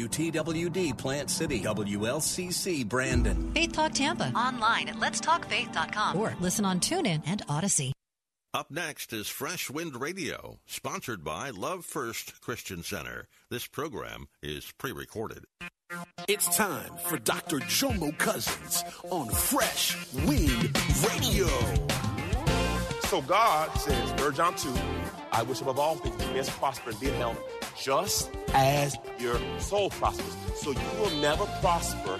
WTWD Plant City, WLCC Brandon. Faith Talk Tampa. Online at letstalkfaith.com. Or listen on TuneIn and Odyssey. Up next is Fresh Wind Radio, sponsored by Love First Christian Center. This program is pre recorded. It's time for Dr. Jomo Cousins on Fresh Wind Radio. So God says, 3 John 2, I wish above all things you may prosper and be in health, just as your soul prospers. So you will never prosper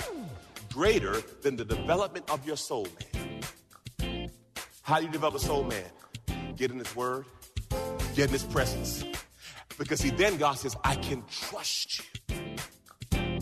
greater than the development of your soul, man. How do you develop a soul, man? Get in his word, get in his presence. Because see, then God says, I can trust you.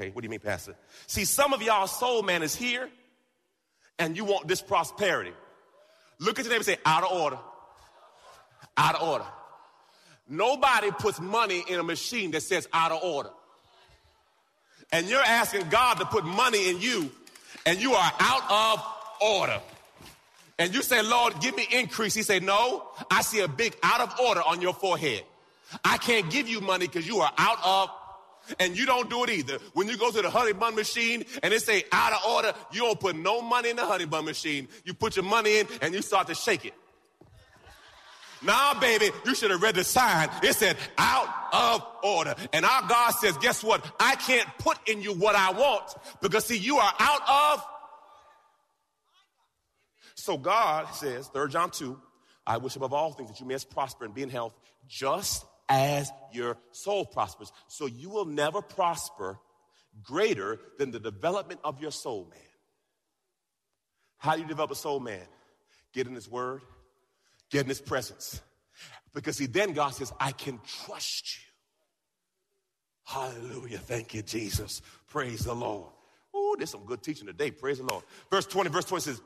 Okay, what do you mean, Pastor? See, some of y'all soul man is here and you want this prosperity. Look at your neighbor and say, out of order. Out of order. Nobody puts money in a machine that says out of order. And you're asking God to put money in you and you are out of order. And you say, Lord, give me increase. He said, no, I see a big out of order on your forehead. I can't give you money because you are out of and you don't do it either. When you go to the honey bun machine and it say out of order, you don't put no money in the honey bun machine. You put your money in and you start to shake it. Nah, baby, you should have read the sign. It said out of order. And our God says, guess what? I can't put in you what I want because see, you are out of. So God says, 3 John 2, I wish above all things that you may prosper and be in health just as your soul prospers. So you will never prosper greater than the development of your soul, man. How do you develop a soul, man? Get in his word, get in his presence. Because see, then God says, I can trust you. Hallelujah. Thank you, Jesus. Praise the Lord. Oh, there's some good teaching today. Praise the Lord. Verse 20, verse 20 says,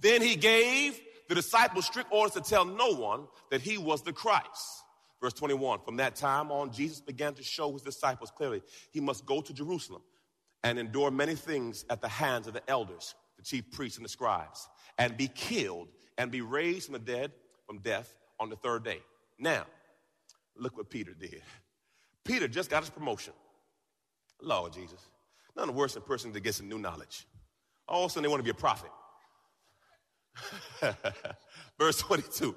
Then he gave the disciples strict orders to tell no one that he was the Christ. Verse 21 From that time on, Jesus began to show his disciples clearly he must go to Jerusalem and endure many things at the hands of the elders, the chief priests, and the scribes, and be killed and be raised from the dead, from death, on the third day. Now, look what Peter did. Peter just got his promotion. Lord Jesus. Nothing worse than a person that gets some new knowledge. All of a sudden, they want to be a prophet. Verse 22.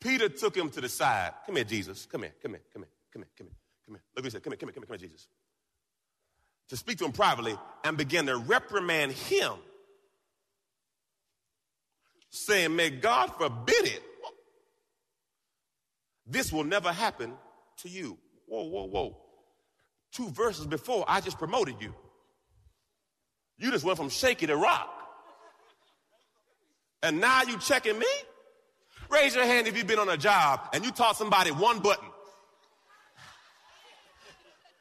Peter took him to the side. Come here, Jesus. Come here, come here, come here, come here, come here, come here. Look what he said. Come here, come here, come here, come here, Jesus. To speak to him privately and began to reprimand him, saying, May God forbid it. This will never happen to you. Whoa, whoa, whoa. Two verses before, I just promoted you. You just went from shaky to rock. And now you checking me? Raise your hand if you've been on a job and you taught somebody one button.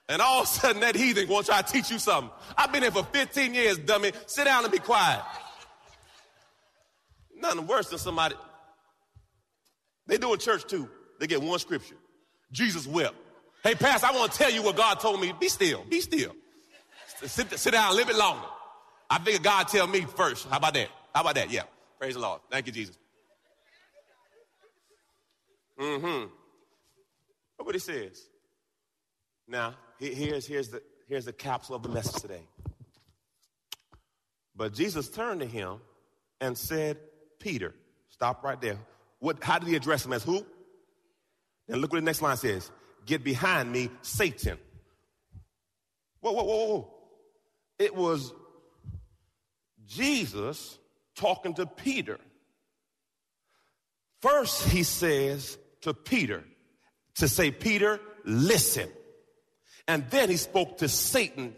And all of a sudden that heathen gonna try to teach you something. I've been here for 15 years, dummy. Sit down and be quiet. Nothing worse than somebody. They do in church too. They get one scripture. Jesus wept. Hey, Pastor, I want to tell you what God told me. Be still. Be still. Sit, sit down a little bit longer. I figured God tell me first. How about that? How about that? Yeah. Praise the Lord. Thank you, Jesus. Mm-hmm. Look what he says. Now, here's, here's, the, here's the capsule of the message today. But Jesus turned to him and said, Peter, stop right there. What, how did he address him as who? Then look what the next line says. Get behind me, Satan. Whoa, whoa, whoa, whoa. It was Jesus talking to Peter. First, he says to Peter to say, Peter, listen. And then he spoke to Satan.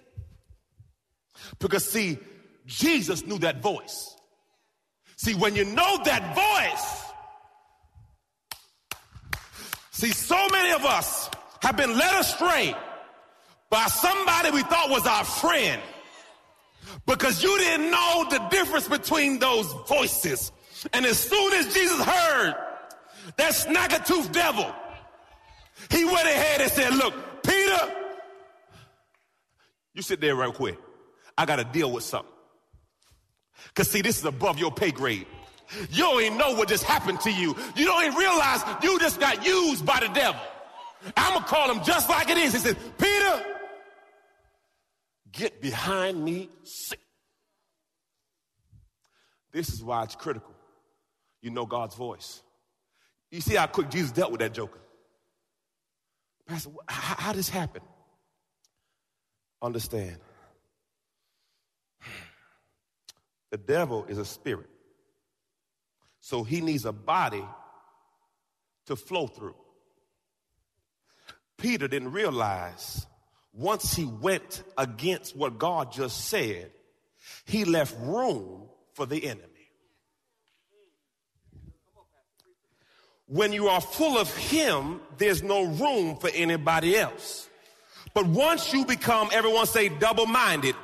Because, see, Jesus knew that voice. See, when you know that voice, see, so many of us have been led astray by somebody we thought was our friend because you didn't know the difference between those voices. And as soon as Jesus heard that snagger-tooth devil, he went ahead and said, look, Peter, you sit there real quick. I got to deal with something. Because, see, this is above your pay grade. You don't even know what just happened to you. You don't even realize you just got used by the devil. I'm going to call him just like it is. He said, Peter, get behind me. This is why it's critical. You know God's voice. You see how quick Jesus dealt with that joker. Pastor, how, how this happen? Understand. The devil is a spirit. So he needs a body to flow through. Peter didn't realize once he went against what God just said, he left room for the enemy. When you are full of him, there's no room for anybody else. But once you become, everyone say double minded,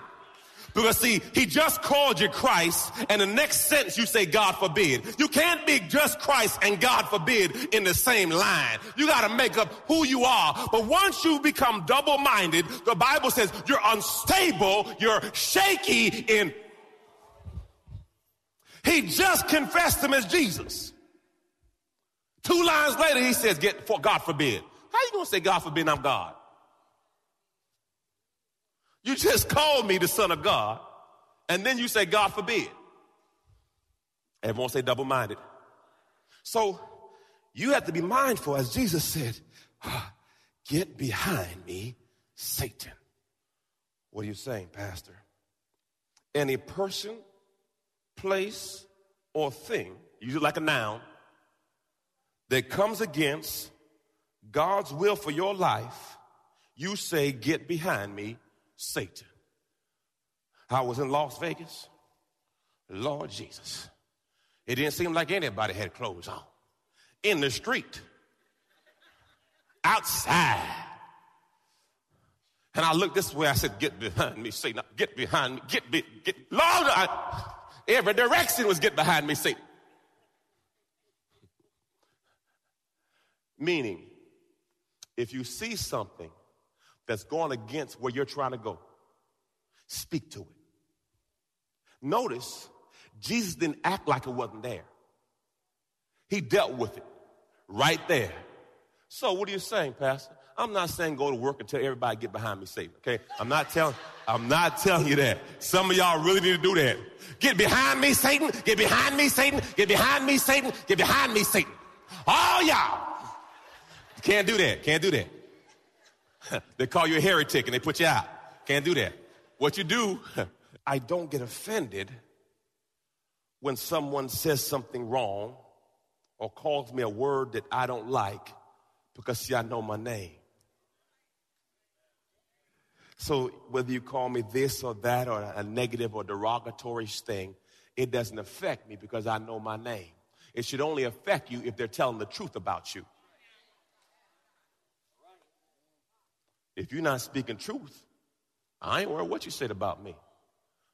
because see, he just called you Christ, and the next sentence you say, God forbid. You can't be just Christ and God forbid in the same line. You gotta make up who you are. But once you become double minded, the Bible says you're unstable, you're shaky in. He just confessed him as Jesus. Two lines later, he says, Get for God forbid. How you gonna say God forbid I'm God? You just called me the Son of God, and then you say, God forbid. Everyone say double minded. So you have to be mindful, as Jesus said, ah, Get behind me, Satan. What are you saying, Pastor? Any person, place, or thing, usually like a noun, that comes against God's will for your life, you say, Get behind me, Satan. I was in Las Vegas. Lord Jesus. It didn't seem like anybody had clothes on. In the street. Outside. And I looked this way. I said, Get behind me, Satan. Get behind me. Get, be, get. Lord, I, every direction was get behind me, Satan. Meaning, if you see something that's going against where you're trying to go, speak to it. Notice, Jesus didn't act like it wasn't there. He dealt with it right there. So what are you saying, Pastor? I'm not saying go to work and tell everybody get behind me, Satan. Okay, I'm not telling. I'm not telling you that. Some of y'all really need to do that. Get behind me, Satan. Get behind me, Satan. Get behind me, Satan. Get behind me, Satan. All y'all can't do that. Can't do that. they call you a heretic and they put you out. Can't do that. What you do, I don't get offended when someone says something wrong or calls me a word that I don't like because, see, I know my name. So whether you call me this or that or a negative or derogatory thing, it doesn't affect me because I know my name. It should only affect you if they're telling the truth about you. If you're not speaking truth, I ain't worried what you said about me.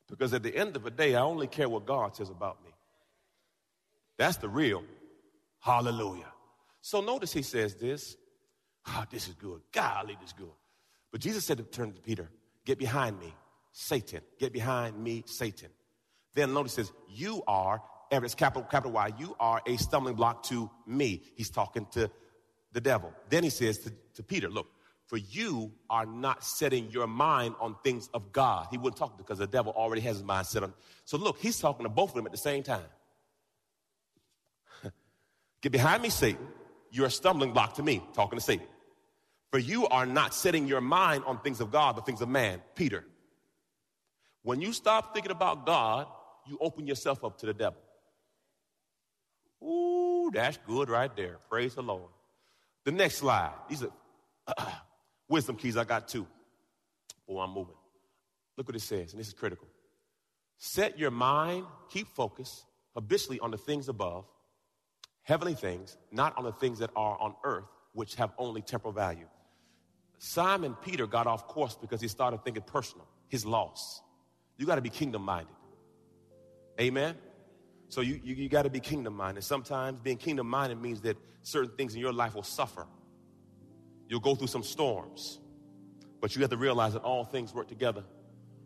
Because at the end of the day, I only care what God says about me. That's the real. Hallelujah. So notice he says this. Oh, this is good. Golly, this is good. But Jesus said to turn to Peter, get behind me, Satan. Get behind me, Satan. Then notice he says, you are, it's capital, capital Y, you are a stumbling block to me. He's talking to the devil. Then he says to, to Peter, look, for you are not setting your mind on things of God. He wouldn't talk because the devil already has his mind set on. So look, he's talking to both of them at the same time. Get behind me, Satan. You're a stumbling block to me, talking to Satan. For you are not setting your mind on things of God, but things of man. Peter. When you stop thinking about God, you open yourself up to the devil. Ooh, that's good right there. Praise the Lord. The next slide. These are wisdom keys. I got two. Oh, I'm moving. Look what it says, and this is critical. Set your mind, keep focus habitually on the things above, heavenly things, not on the things that are on earth, which have only temporal value. Simon Peter got off course because he started thinking personal, his loss. You got to be kingdom minded. Amen? So you, you, you got to be kingdom minded. Sometimes being kingdom minded means that certain things in your life will suffer. You'll go through some storms. But you have to realize that all things work together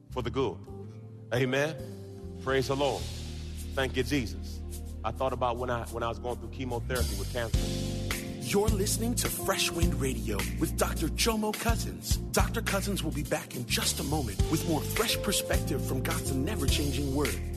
for the good. Amen? Praise the Lord. Thank you, Jesus. I thought about when I when I was going through chemotherapy with cancer. You're listening to Fresh Wind Radio with Dr. Jomo Cousins. Dr. Cousins will be back in just a moment with more fresh perspective from God's never changing word.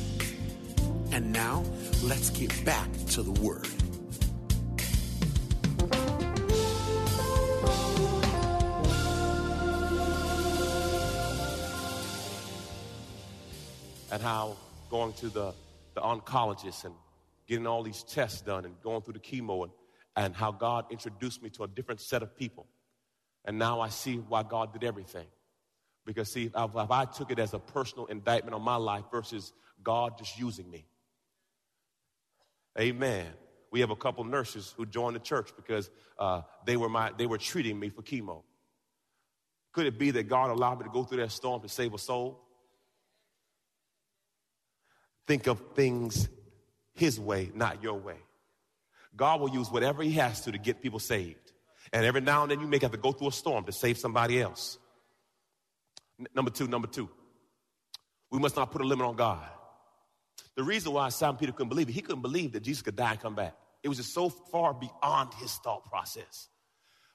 And now, let's get back to the Word. and how going to the, the oncologist and getting all these tests done and going through the chemo and, and how God introduced me to a different set of people. And now I see why God did everything. Because, see, if, if I took it as a personal indictment on my life versus God just using me. Amen. We have a couple nurses who joined the church because uh, they, were my, they were treating me for chemo. Could it be that God allowed me to go through that storm to save a soul? Think of things His way, not your way. God will use whatever He has to to get people saved. And every now and then you may have to go through a storm to save somebody else. N- number two, number two, we must not put a limit on God. The reason why Simon Peter couldn't believe it, he couldn't believe that Jesus could die and come back. It was just so far beyond his thought process.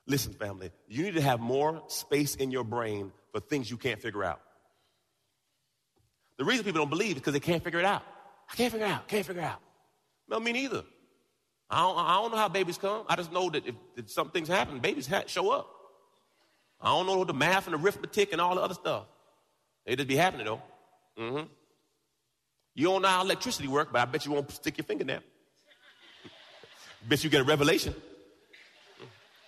Listen, family, you need to have more space in your brain for things you can't figure out. The reason people don't believe is because they can't figure it out. I can't figure it out, can't figure it out. No, me neither. I don't, I don't know how babies come. I just know that if, if some things happen, babies ha- show up. I don't know the math and arithmetic and all the other stuff. They just be happening though. Mm-hmm. You don't know how electricity works, but I bet you won't stick your finger there. bet you get a revelation.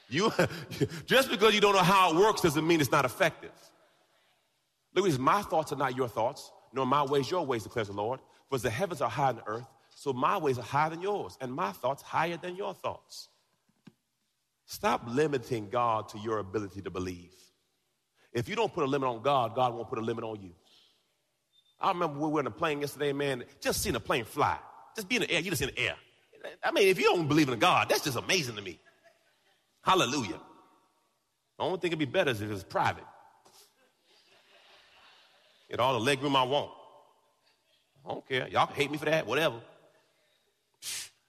You just because you don't know how it works doesn't mean it's not effective. Look at this. My thoughts are not your thoughts nor my ways your ways, declares the Lord. For the heavens are higher than the earth, so my ways are higher than yours, and my thoughts higher than your thoughts. Stop limiting God to your ability to believe. If you don't put a limit on God, God won't put a limit on you. I remember we were in a plane yesterday, man, just seeing a plane fly. Just be in the air, you just in the air. I mean, if you don't believe in God, that's just amazing to me. Hallelujah. The only thing it'd be better is if it's private. Get all the leg room I want. I don't care. Y'all can hate me for that, whatever.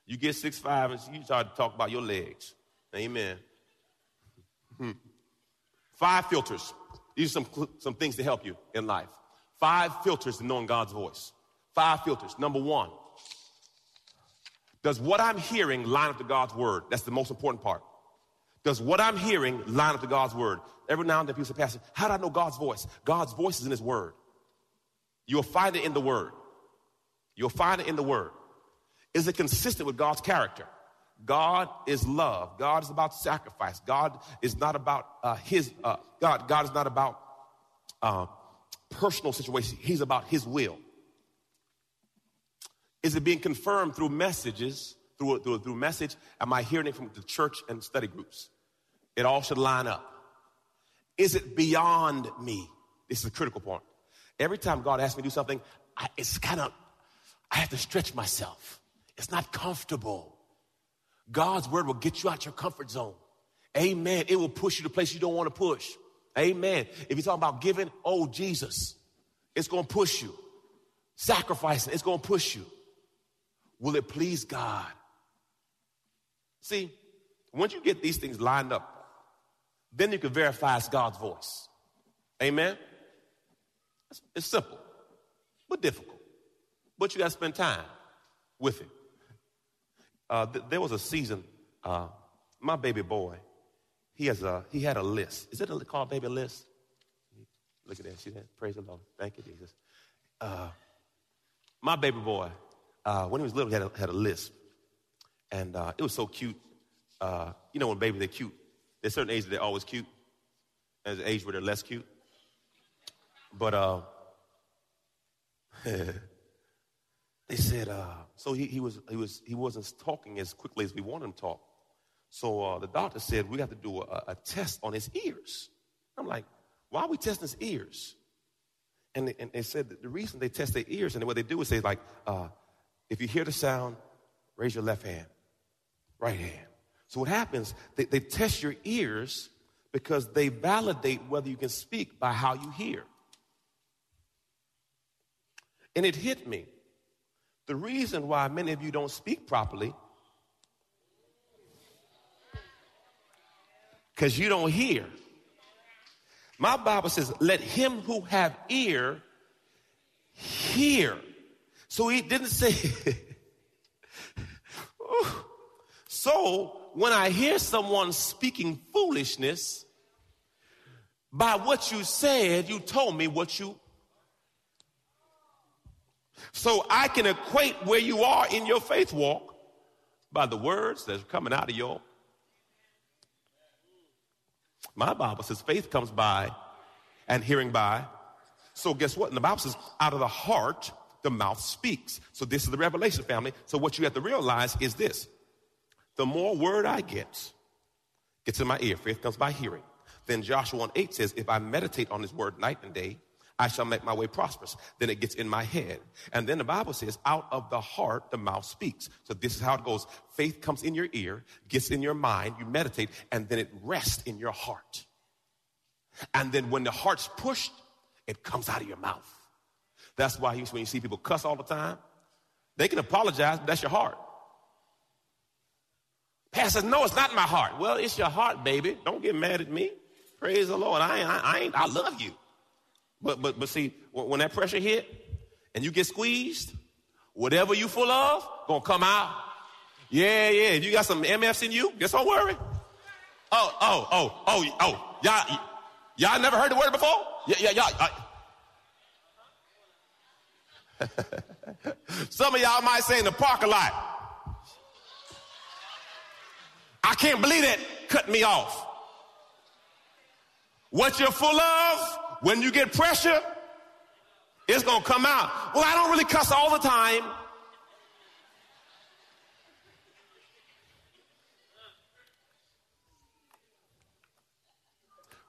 You get six five and you start to talk about your legs. Amen. Hmm. Five filters. These are some, some things to help you in life. Five filters to knowing God's voice. Five filters. Number one, does what I'm hearing line up to God's word? That's the most important part. Does what I'm hearing line up to God's word? Every now and then people say, Pastor, how do I know God's voice? God's voice is in his word. You'll find it in the word. You'll find it in the word. Is it consistent with God's character? God is love. God is about sacrifice. God is not about uh, his, uh, God, God is not about uh, personal situation. He's about his will. Is it being confirmed through messages, through, through, through message? Am I hearing it from the church and study groups? It all should line up. Is it beyond me? This is a critical point. Every time God asks me to do something, I, it's kind of, I have to stretch myself. It's not comfortable. God's word will get you out your comfort zone. Amen. It will push you to places you don't want to push. Amen. If you're talking about giving, oh, Jesus, it's going to push you. Sacrificing, it's going to push you. Will it please God? See, once you get these things lined up, then you can verify it's God's voice. Amen? It's simple, but difficult. But you got to spend time with it. Uh, th- there was a season, uh, my baby boy, he has a he had a list. Is it a, called baby list? Look at that. See that? Praise the Lord. Thank you, Jesus. Uh, my baby boy, uh, when he was little, he had a, had a lisp. And uh, it was so cute. Uh, you know, when babies, they're cute. There's certain ages they're always cute. There's an age where they're less cute. But uh, they said, uh, so he, he, was, he, was, he wasn't talking as quickly as we wanted him to talk. So uh, the doctor said, we have to do a, a, test on his ears. I'm like, why are we testing his ears? And they, and they said the reason they test their ears, and what they do is they like, uh, if you hear the sound, raise your left hand, right hand. So what happens, they, they test your ears because they validate whether you can speak by how you hear. And it hit me. The reason why many of you don't speak properly because you don't hear. My Bible says, let him who have ear hear. So he didn't say, so when I hear someone speaking foolishness, by what you said, you told me what you so I can equate where you are in your faith walk by the words that's coming out of your. My Bible says faith comes by and hearing by. So guess what? And the Bible says out of the heart, the mouth speaks. So this is the revelation family. So what you have to realize is this. The more word I get, gets in my ear. Faith comes by hearing. Then Joshua 1 8 says, if I meditate on his word night and day, I shall make my way prosperous. Then it gets in my head. And then the Bible says, out of the heart, the mouth speaks. So this is how it goes. Faith comes in your ear, gets in your mind, you meditate, and then it rests in your heart. And then when the heart's pushed, it comes out of your mouth. That's why when you see people cuss all the time, they can apologize, but that's your heart. Pastor, no, it's not my heart. Well, it's your heart, baby. Don't get mad at me. Praise the Lord. I I, I ain't, I love you. But but but see, when that pressure hit and you get squeezed, whatever you full of gonna come out. Yeah, yeah. If you got some MFs in you, just don't worry. Oh, oh, oh, oh, oh. Y'all, y'all never heard the word before? Yeah, yeah, y'all. Uh some of y'all might say in the parking lot, I can't believe that cut me off. What you're full of when you get pressure, it's going to come out. Well, I don't really cuss all the time.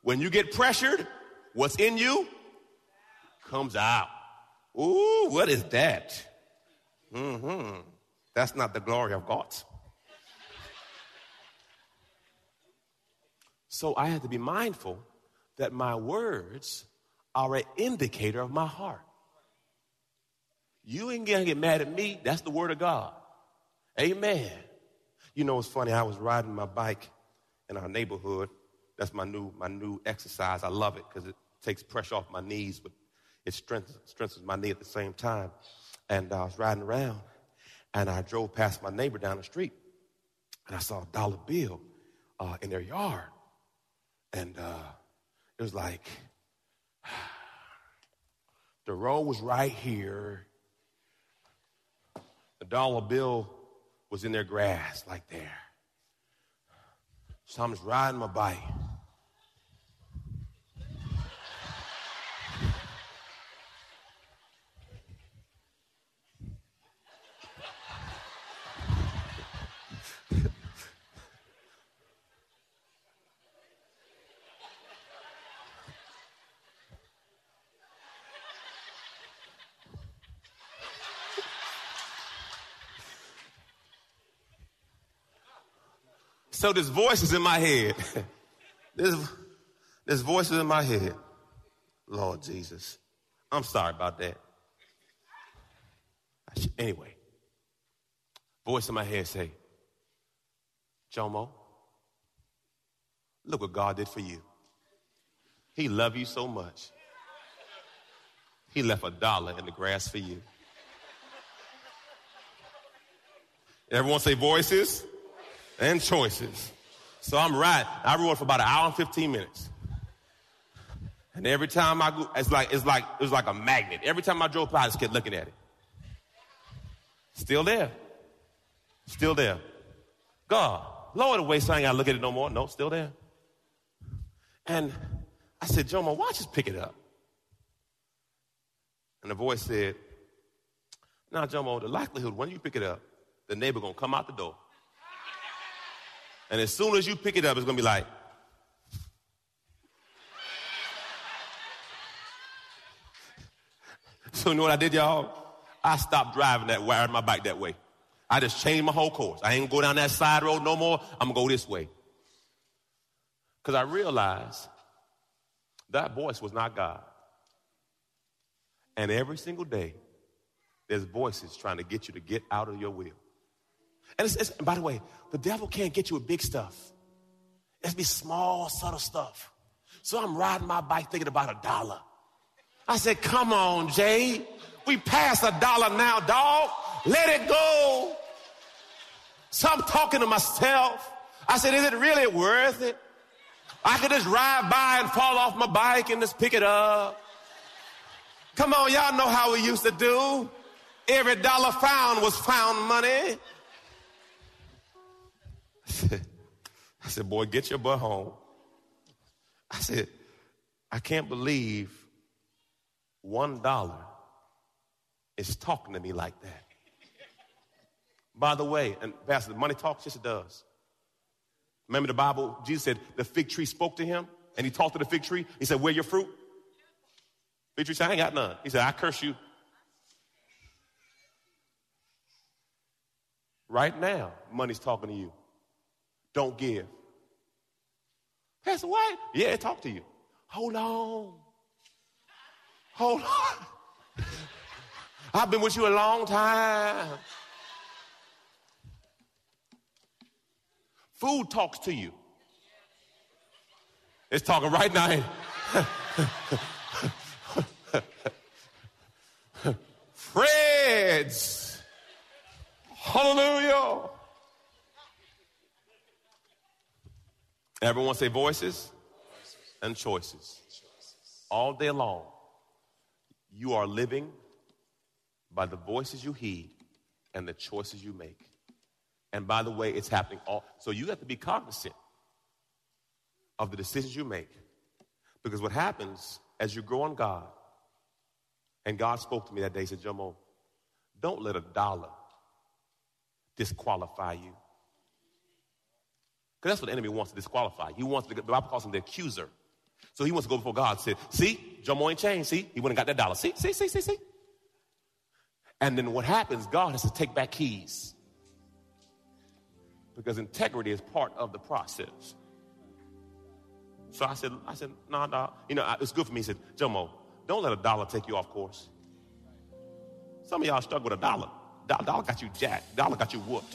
When you get pressured, what's in you comes out. Ooh, what is that? Mm-hmm. That's not the glory of God. So I had to be mindful that my words are an indicator of my heart. You ain't gonna get mad at me. That's the word of God. Amen. You know, it's funny. I was riding my bike in our neighborhood. That's my new my new exercise. I love it because it takes pressure off my knees, but it strengthens, strengthens my knee at the same time. And I was riding around, and I drove past my neighbor down the street, and I saw a dollar bill uh, in their yard. And uh, it was like, the road was right here. The dollar bill was in their grass, like there. So I'm just riding my bike. So this voice is in my head. this, this voice is in my head. Lord Jesus. I'm sorry about that. Anyway, voice in my head say, Jomo, look what God did for you. He loved you so much. He left a dollar in the grass for you. Everyone say voices and choices. So I'm riding. I rode for about an hour and 15 minutes. And every time I go, it's like, it's like, it was like a magnet. Every time I drove by, I just kept looking at it. Still there. Still there. God, lower the so I ain't gotta look at it no more. No, still there. And I said, Jomo, you just pick it up? And the voice said, Now, Jomo, the likelihood when you pick it up, the neighbor gonna come out the door and as soon as you pick it up, it's going to be like, so you know what I did, y'all? I stopped driving that way, my bike that way. I just changed my whole course. I ain't go down that side road no more. I'm to go this way. Because I realized that voice was not God. And every single day, there's voices trying to get you to get out of your will. And, it's, it's, by the way, the devil can't get you with big stuff. It's be small, subtle stuff. So I'm riding my bike thinking about a dollar. I said, come on, Jay. We passed a dollar now, dog. Let it go. So I'm talking to myself. I said, is it really worth it? I could just ride by and fall off my bike and just pick it up. Come on, y'all know how we used to do. Every dollar found was found money. I said, boy, get your butt home. I said, I can't believe one dollar is talking to me like that. By the way, and Pastor, money talks, yes, it does. Remember the Bible? Jesus said the fig tree spoke to him and he talked to the fig tree. He said, Where your fruit? Fig tree said, I ain't got none. He said, I curse you. Right now, money's talking to you. Don't give. Pastor, what? Yeah, talk to you. Hold on. Hold on. I've been with you a long time. Food talks to you. It's talking right now. Fred's. Hallelujah. Everyone say voices and choices. All day long, you are living by the voices you heed and the choices you make. And by the way, it's happening all. So you have to be cognizant of the decisions you make. Because what happens as you grow in God, and God spoke to me that day, he said, Jomo, don't let a dollar disqualify you because that's what the enemy wants to disqualify. He wants to, the Bible calls him the accuser. So he wants to go before God and say, see, Jomo ain't changed. See, he wouldn't got that dollar. See, see, see, see, see. And then what happens, God has to take back keys. Because integrity is part of the process. So I said, I said, nah. Nah. You know, it's good for me. He said, Jomo, don't let a dollar take you off course. Some of y'all struggle with a dollar. Dollar got you jacked. Dollar got you whooped.